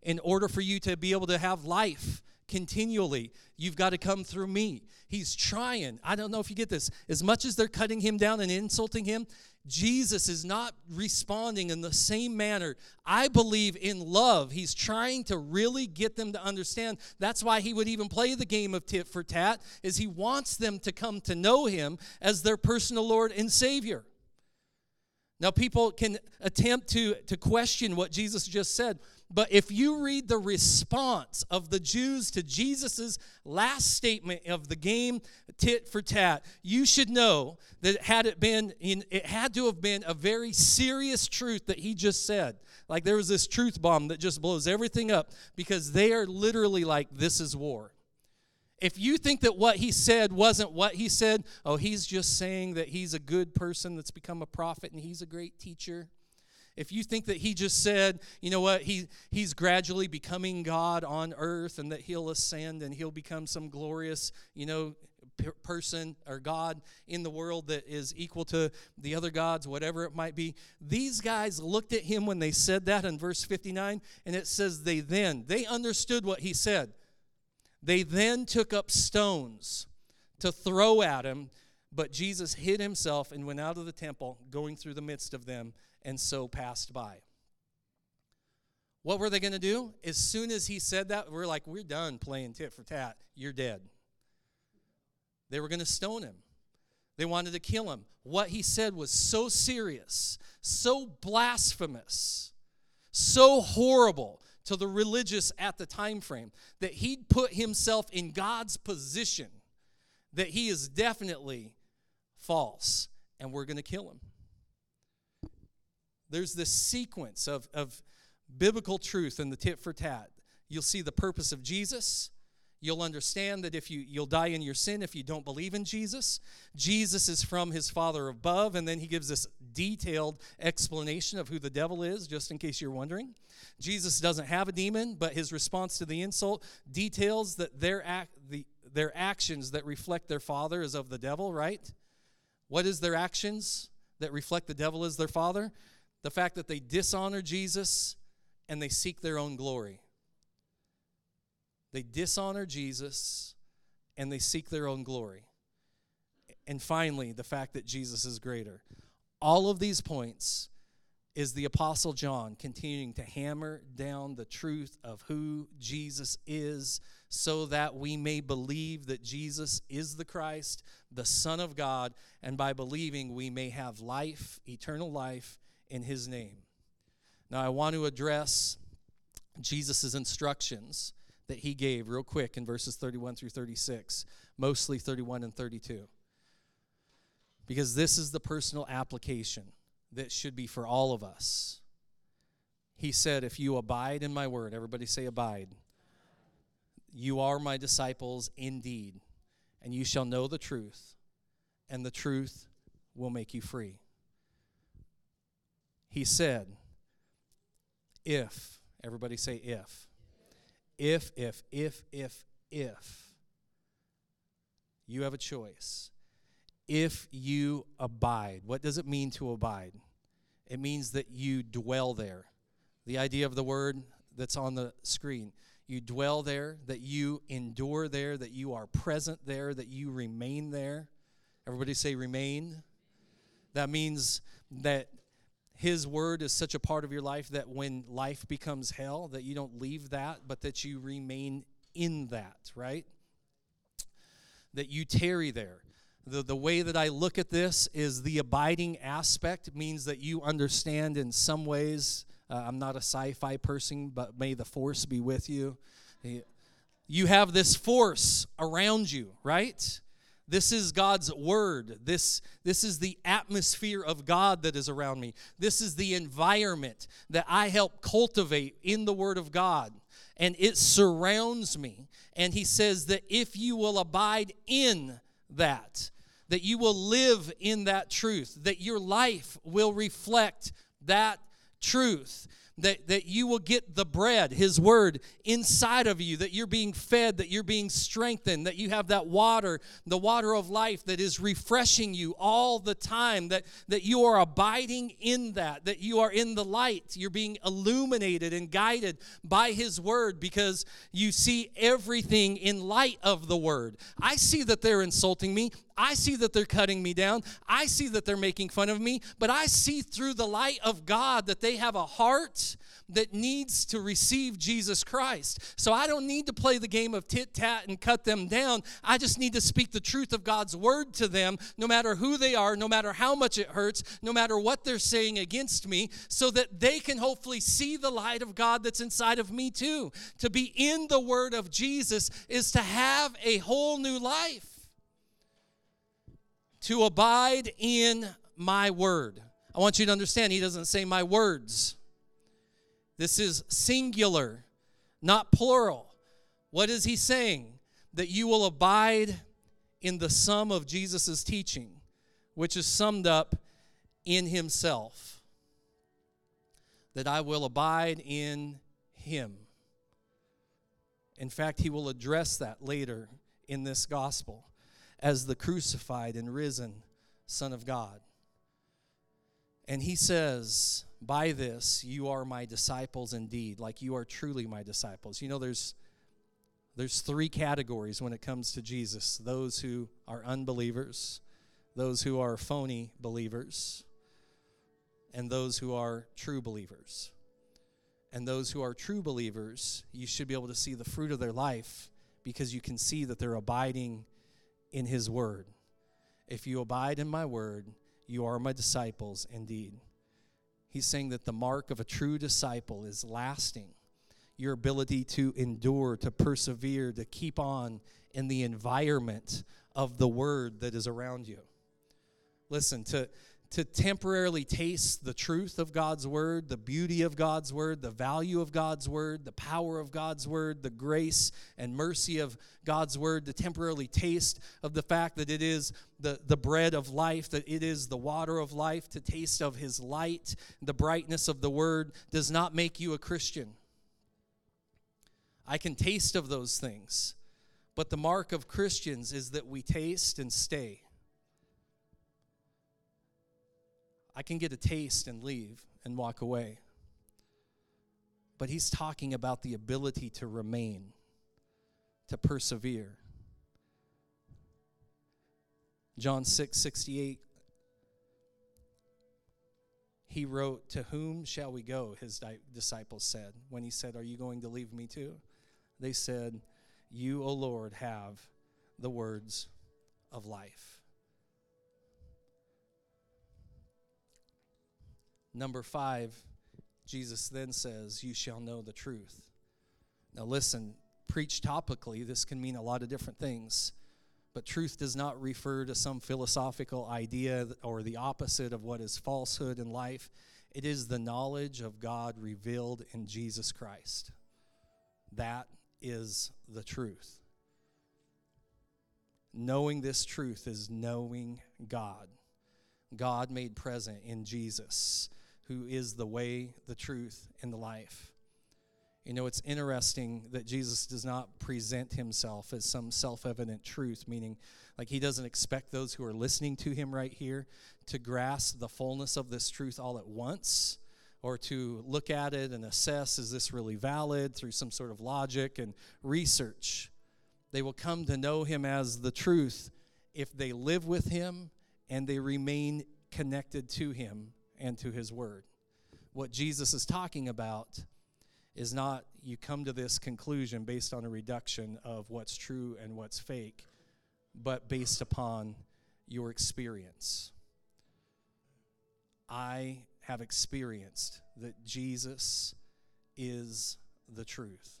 In order for you to be able to have life continually, you've got to come through me. He's trying. I don't know if you get this. As much as they're cutting him down and insulting him, Jesus is not responding in the same manner. I believe in love. He's trying to really get them to understand. That's why he would even play the game of tit for tat is he wants them to come to know him as their personal Lord and Savior. Now people can attempt to to question what Jesus just said. But if you read the response of the Jews to Jesus' last statement of the game tit for tat, you should know that had it been in, it had to have been a very serious truth that he just said. Like there was this truth bomb that just blows everything up because they are literally like, this is war. If you think that what he said wasn't what he said, oh, he's just saying that he's a good person that's become a prophet and he's a great teacher if you think that he just said, you know what, he, he's gradually becoming God on earth and that he'll ascend and he'll become some glorious, you know, person or God in the world that is equal to the other gods, whatever it might be. These guys looked at him when they said that in verse 59, and it says they then, they understood what he said. They then took up stones to throw at him, but Jesus hid himself and went out of the temple, going through the midst of them, and so passed by. What were they going to do? As soon as he said that, we're like, we're done playing tit for tat. You're dead. They were going to stone him. They wanted to kill him. What he said was so serious, so blasphemous, so horrible to the religious at the time frame that he'd put himself in God's position that he is definitely false and we're going to kill him. There's this sequence of, of biblical truth in the tit for tat. You'll see the purpose of Jesus, You'll understand that if you you'll die in your sin if you don't believe in Jesus. Jesus is from his Father above, and then he gives this detailed explanation of who the devil is, just in case you're wondering. Jesus doesn't have a demon, but his response to the insult details that their act the their actions that reflect their father is of the devil, right? What is their actions that reflect the devil as their father? The fact that they dishonor Jesus and they seek their own glory. They dishonor Jesus and they seek their own glory. And finally, the fact that Jesus is greater. All of these points is the Apostle John continuing to hammer down the truth of who Jesus is so that we may believe that Jesus is the Christ, the Son of God, and by believing we may have life, eternal life, in His name. Now, I want to address Jesus' instructions that he gave real quick in verses 31 through 36, mostly 31 and 32. Because this is the personal application that should be for all of us. He said, If you abide in my word, everybody say abide, you are my disciples indeed, and you shall know the truth, and the truth will make you free. He said, If, everybody say if if, if, if, if, if you have a choice, if you abide, what does it mean to abide? It means that you dwell there. The idea of the word that's on the screen. You dwell there, that you endure there, that you are present there, that you remain there. Everybody say remain. That means that his word is such a part of your life that when life becomes hell that you don't leave that but that you remain in that right? That you tarry there. The, the way that i look at this is the abiding aspect means that you understand in some ways uh, i'm not a sci-fi person but may the force be with you. You have this force around you right this is God's word. This, this is the atmosphere of God that is around me. This is the environment that I help cultivate in the word of God. And it surrounds me. And he says that if you will abide in that, that you will live in that truth, that your life will reflect that truth that, that you will get the bread, His Word, inside of you, that you're being fed, that you're being strengthened, that you have that water, the water of life that is refreshing you all the time, that, that you are abiding in that, that you are in the light, you're being illuminated and guided by His Word because you see everything in light of the Word. I see that they're insulting me. I see that they're cutting me down. I see that they're making fun of me, but I see through the light of God that they have a heart that needs to receive Jesus Christ. So I don't need to play the game of tit tat and cut them down. I just need to speak the truth of God's word to them, no matter who they are, no matter how much it hurts, no matter what they're saying against me, so that they can hopefully see the light of God that's inside of me too. To be in the word of Jesus is to have a whole new life to abide in my word. I want you to understand, he doesn't say my words. This is singular, not plural. What is he saying? That you will abide in the sum of Jesus' teaching, which is summed up in himself. that I will abide in him. In fact, he will address that later in this gospel as the crucified and risen Son of God. And he says, By this you are my disciples indeed, like you are truly my disciples. You know, there's there's three categories when it comes to Jesus those who are unbelievers, those who are phony believers, and those who are true believers. And those who are true believers, you should be able to see the fruit of their life because you can see that they're abiding in His Word. If you abide in my Word, you are my disciples indeed. He's saying that the mark of a true disciple is lasting. Your ability to endure, to persevere, to keep on in the environment of the Word that is around you. Listen, to, to temporarily taste the truth of God's word, the beauty of God's word, the value of God's word, the power of God's word, the grace and mercy of God's word, to temporarily taste of the fact that it is the, the bread of life, that it is the water of life, to taste of his light, the brightness of the word, does not make you a Christian. I can taste of those things, but the mark of Christians is that we taste and stay. I can get a taste and leave and walk away. But he's talking about the ability to remain, to persevere. John 6 68, he wrote, To whom shall we go? His disciples said, when he said, Are you going to leave me too? They said, You, O Lord, have the words of life. Number five, Jesus then says, You shall know the truth. Now, listen, preach topically, this can mean a lot of different things. But truth does not refer to some philosophical idea or the opposite of what is falsehood in life. It is the knowledge of God revealed in Jesus Christ. That is the truth. Knowing this truth is knowing God. God made present in Jesus who is the way, the truth, and the life. You know, it's interesting that Jesus does not present himself as some self evident truth, meaning, like, he doesn't expect those who are listening to him right here to grasp the fullness of this truth all at once or to look at it and assess is this really valid through some sort of logic and research. They will come to know him as the truth if they live with him and they remain connected to him and to his word. What Jesus is talking about is not you come to this conclusion based on a reduction of what's true and what's fake, but based upon your experience. I have experienced that Jesus is the truth.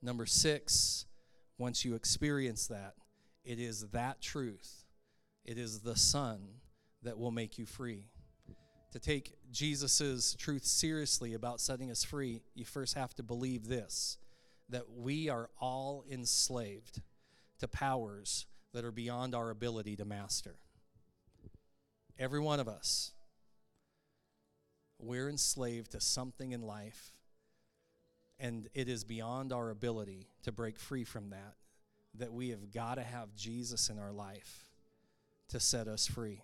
Number six, once you experience that, it is that truth, it is the Son that will make you free. To take Jesus' truth seriously about setting us free, you first have to believe this that we are all enslaved to powers that are beyond our ability to master. Every one of us. We're enslaved to something in life, and it is beyond our ability to break free from that. That we have got to have Jesus in our life to set us free.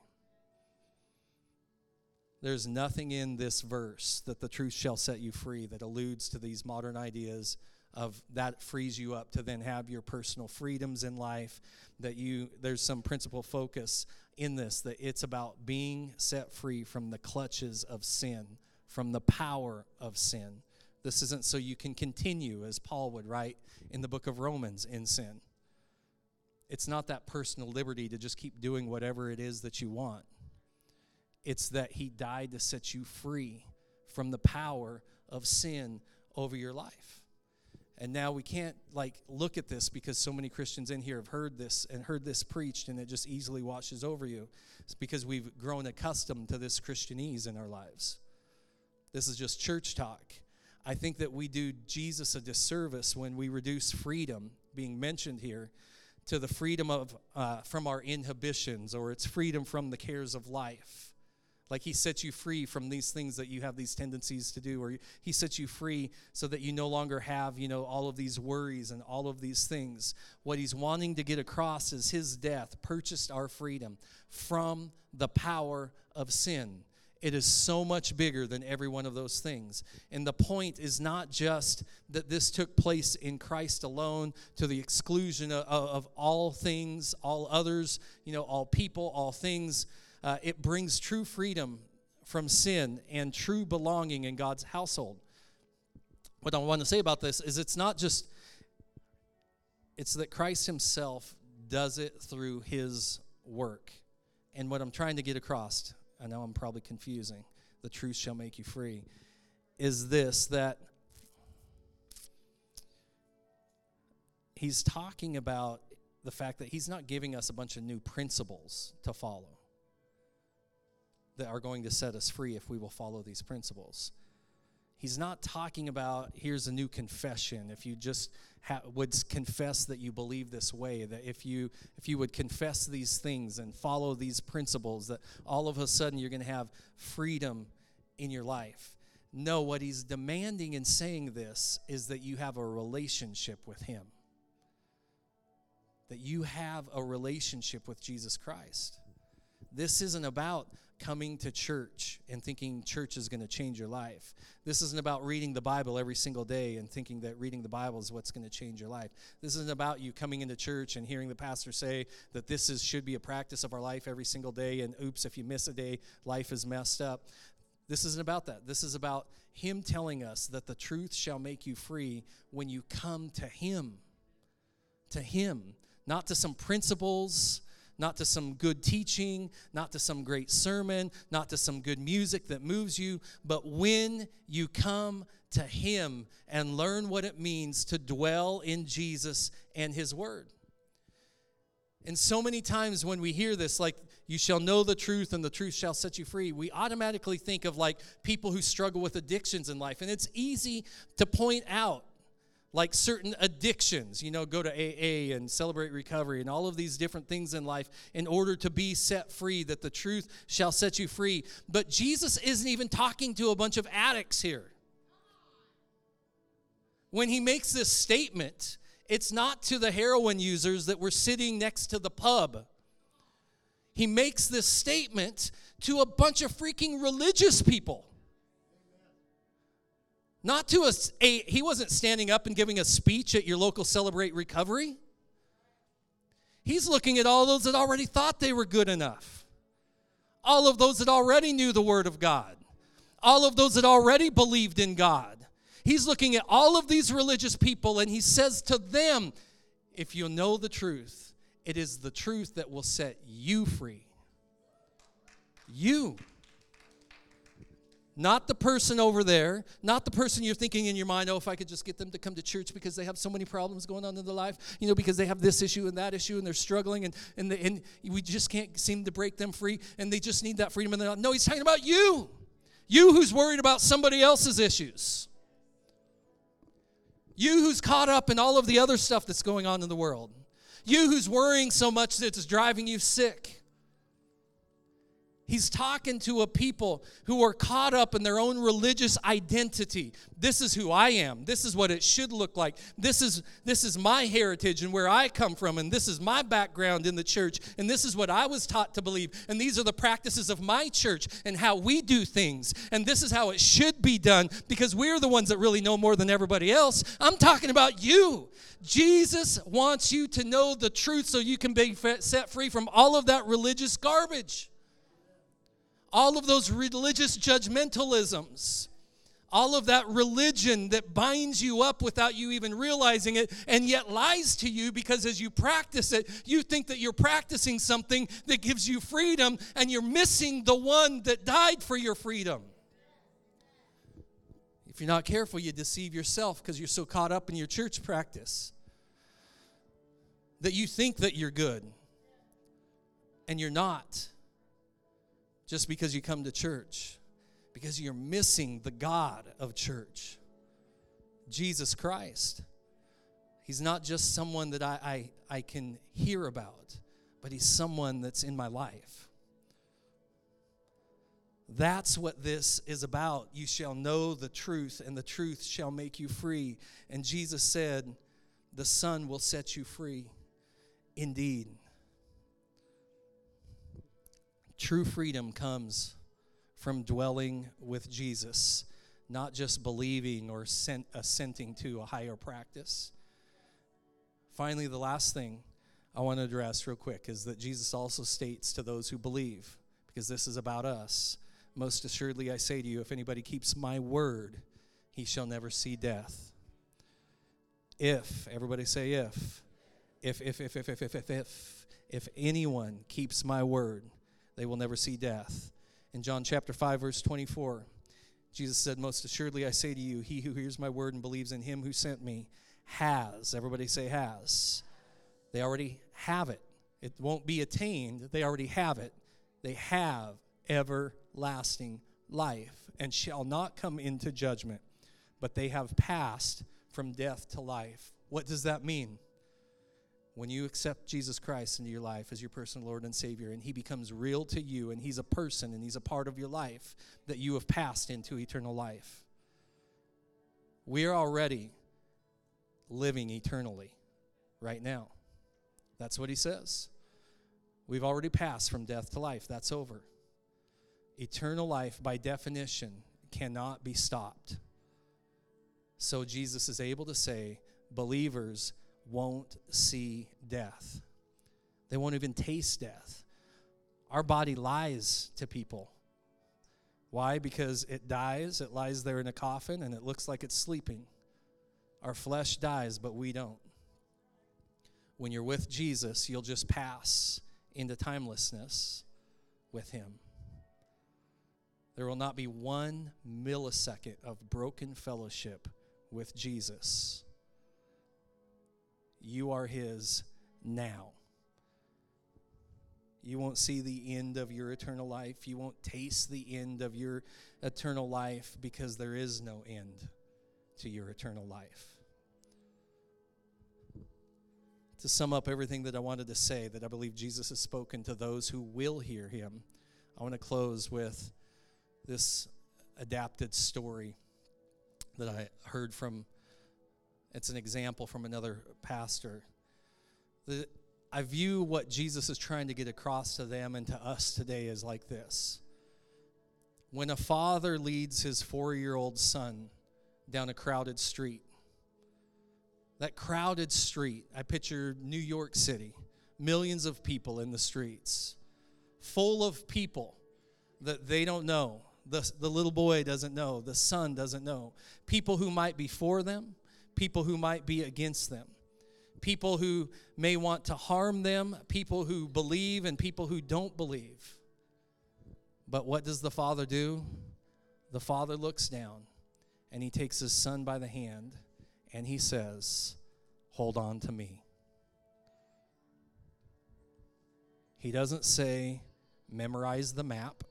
There's nothing in this verse that the truth shall set you free that alludes to these modern ideas of that frees you up to then have your personal freedoms in life that you there's some principal focus in this that it's about being set free from the clutches of sin from the power of sin. This isn't so you can continue as paul would write in the book of romans in sin. It's not that personal liberty to just keep doing whatever it is that you want it's that He died to set you free from the power of sin over your life. And now we can't like look at this because so many Christians in here have heard this and heard this preached and it just easily washes over you. It's because we've grown accustomed to this Christianese in our lives. This is just church talk. I think that we do Jesus a disservice when we reduce freedom being mentioned here to the freedom of uh, from our inhibitions or it's freedom from the cares of life Like he sets you free from these things that you have these tendencies to do, or he sets you free so that you no longer have, you know, all of these worries and all of these things. What he's wanting to get across is his death purchased our freedom from the power of sin. It is so much bigger than every one of those things. And the point is not just that this took place in Christ alone to the exclusion of, of all things, all others, you know, all people, all things uh, it brings true freedom from sin and true belonging in God's household. What I want to say about this is it's not just, it's that Christ Himself does it through His work. And what I'm trying to get across, I know I'm probably confusing, the truth shall make you free, is this that He's talking about the fact that He's not giving us a bunch of new principles to follow that are going to set us free if we will follow these principles. He's not talking about here's a new confession. If you just ha- would confess that you believe this way, that if you if you would confess these things and follow these principles, that all of a sudden you're going to have freedom in your life. No, what he's demanding in saying this is that you have a relationship with him. That you have a relationship with Jesus Christ. This isn't about coming to church and thinking church is going to change your life. This isn't about reading the Bible every single day and thinking that reading the Bible is what's going to change your life. This isn't about you coming into church and hearing the pastor say that this is should be a practice of our life every single day and oops if you miss a day life is messed up. This isn't about that. This is about him telling us that the truth shall make you free when you come to him. To him, not to some principles, not to some good teaching, not to some great sermon, not to some good music that moves you, but when you come to Him and learn what it means to dwell in Jesus and His Word. And so many times when we hear this, like, you shall know the truth and the truth shall set you free, we automatically think of like people who struggle with addictions in life. And it's easy to point out like certain addictions, you know, go to AA and celebrate recovery and all of these different things in life in order to be set free, that the truth shall set you free. But Jesus isn't even talking to a bunch of addicts here. When he makes this statement, it's not to the heroin users that were sitting next to the pub. He makes this statement to a bunch of freaking religious people. Not to a, a, he wasn't standing up and giving a speech at your local Celebrate Recovery. He's looking at all those that already thought they were good enough. All of those that already knew the Word of God. All of those that already believed in God. He's looking at all of these religious people and he says to them, If you know the truth, it is the truth that will set you free. You. Not the person over there, not the person you're thinking in your mind, oh, if I could just get them to come to church because they have so many problems going on in their life, you know, because they have this issue and that issue and they're struggling and, and, the, and we just can't seem to break them free and they just need that freedom. And they're not. No, he's talking about you. You who's worried about somebody else's issues. You who's caught up in all of the other stuff that's going on in the world. You who's worrying so much that it's driving you sick. He's talking to a people who are caught up in their own religious identity. This is who I am. This is what it should look like. This is this is my heritage and where I come from and this is my background in the church and this is what I was taught to believe and these are the practices of my church and how we do things and this is how it should be done because we're the ones that really know more than everybody else. I'm talking about you. Jesus wants you to know the truth so you can be set free from all of that religious garbage all of those religious judgmentalisms, all of that religion that binds you up without you even realizing it and yet lies to you because as you practice it, you think that you're practicing something that gives you freedom and you're missing the one that died for your freedom. If you're not careful, you deceive yourself because you're so caught up in your church practice that you think that you're good and you're not just because you come to church, because you're missing the God of church, Jesus Christ. He's not just someone that I, I, I can hear about, but He's someone that's in my life. That's what this is about. You shall know the truth, and the truth shall make you free. And Jesus said, The Son will set you free indeed. True freedom comes from dwelling with Jesus, not just believing or uh, assenting to a higher practice. Finally, the last thing I want to address real quick is that Jesus also states to those who believe, because this is about us most assuredly, I say to you, if anybody keeps my word, he shall never see death. If, everybody say if. If, if, if, if, if, if, if, if, if anyone keeps my word, they will never see death. In John chapter 5, verse 24, Jesus said, Most assuredly, I say to you, he who hears my word and believes in him who sent me has. Everybody say has. They already have it. It won't be attained. They already have it. They have everlasting life and shall not come into judgment, but they have passed from death to life. What does that mean? When you accept Jesus Christ into your life as your personal Lord and Savior, and He becomes real to you, and He's a person and He's a part of your life, that you have passed into eternal life. We are already living eternally right now. That's what He says. We've already passed from death to life. That's over eternal life, by definition, cannot be stopped. So Jesus is able to say, believers won't see death. They won't even taste death. Our body lies to people. Why? Because it dies, it lies there in a coffin, and it looks like it's sleeping. Our flesh dies, but we don't. When you're with Jesus, you'll just pass into timelessness with Him. There will not be one millisecond of broken fellowship with Jesus. You are His now. You won't see the end of your eternal life. You won't taste the end of your eternal life because there is no end to your eternal life. To sum up everything that I wanted to say, that I believe Jesus has spoken to those who will hear him, I want to close with this adapted story that I heard from. It's an example from another pastor. The, I view what Jesus is trying to get across to them and to us today as like this. When a father leads his four year old son down a crowded street, that crowded street, I picture New York City, millions of people in the streets, full of people that they don't know, the, the little boy doesn't know, the son doesn't know. People who might be for them, people who might be against them, people who may want to harm them, people who believe, and people who don't believe. But what does the father do? The father looks down and he takes his son by the hand and he says, Hold on to me. He doesn't say, Memorize the map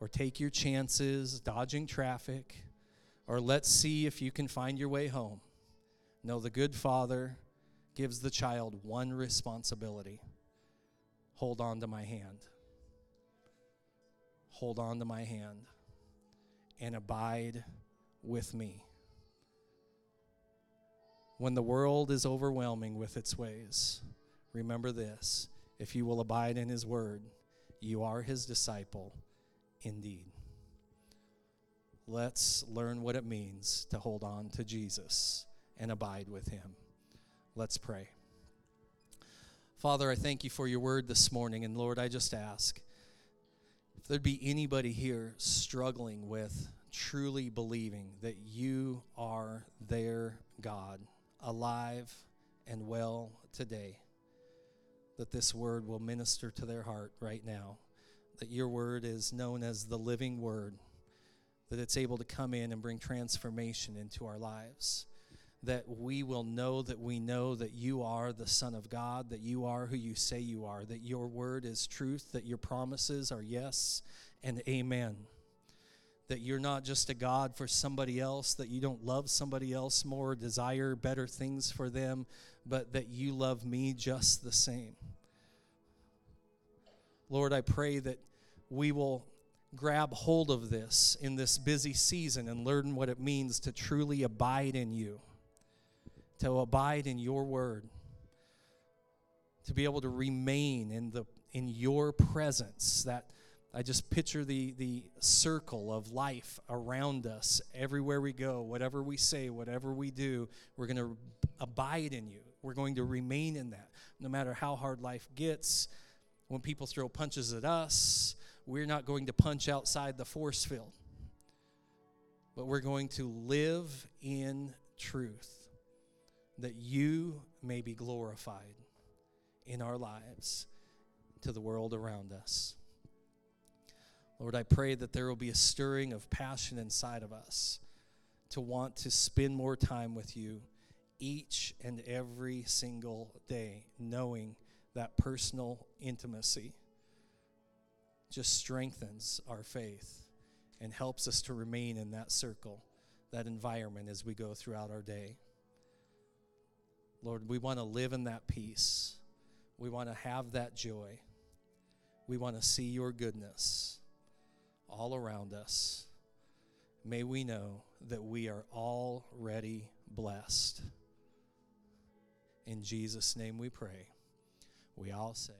or take your chances dodging traffic, or let's see if you can find your way home. No, the good father gives the child one responsibility hold on to my hand. Hold on to my hand and abide with me. When the world is overwhelming with its ways, remember this if you will abide in his word, you are his disciple indeed. Let's learn what it means to hold on to Jesus and abide with him. Let's pray. Father, I thank you for your word this morning. And Lord, I just ask if there'd be anybody here struggling with truly believing that you are their God, alive and well today, that this word will minister to their heart right now that your word is known as the living word, that it's able to come in and bring transformation into our lives. That we will know that we know that you are the Son of God, that you are who you say you are, that your word is truth, that your promises are yes and amen. That you're not just a God for somebody else, that you don't love somebody else more, desire better things for them, but that you love me just the same. Lord, I pray that we will grab hold of this in this busy season and learn what it means to truly abide in you, to abide in your word, to be able to remain in the in your presence that I just picture the the circle of life around us everywhere we go, whatever we say, whatever we do, we're going to abide in you. We're going to remain in that. No matter how hard life gets, when people throw punches at us, we're not going to punch outside the force field. But we're going to live in truth that you may be glorified in our lives to the world around us. Lord, I pray that there will be a stirring of passion inside of us to want to spend more time with you each and every single day, knowing that personal intimacy just strengthens our faith and helps us to remain in that circle, that environment as we go throughout our day. Lord, we want to live in that peace. We want to have that joy. We want to see your goodness all around us. May we know that we are already blessed. In Jesus' name we pray. We all say,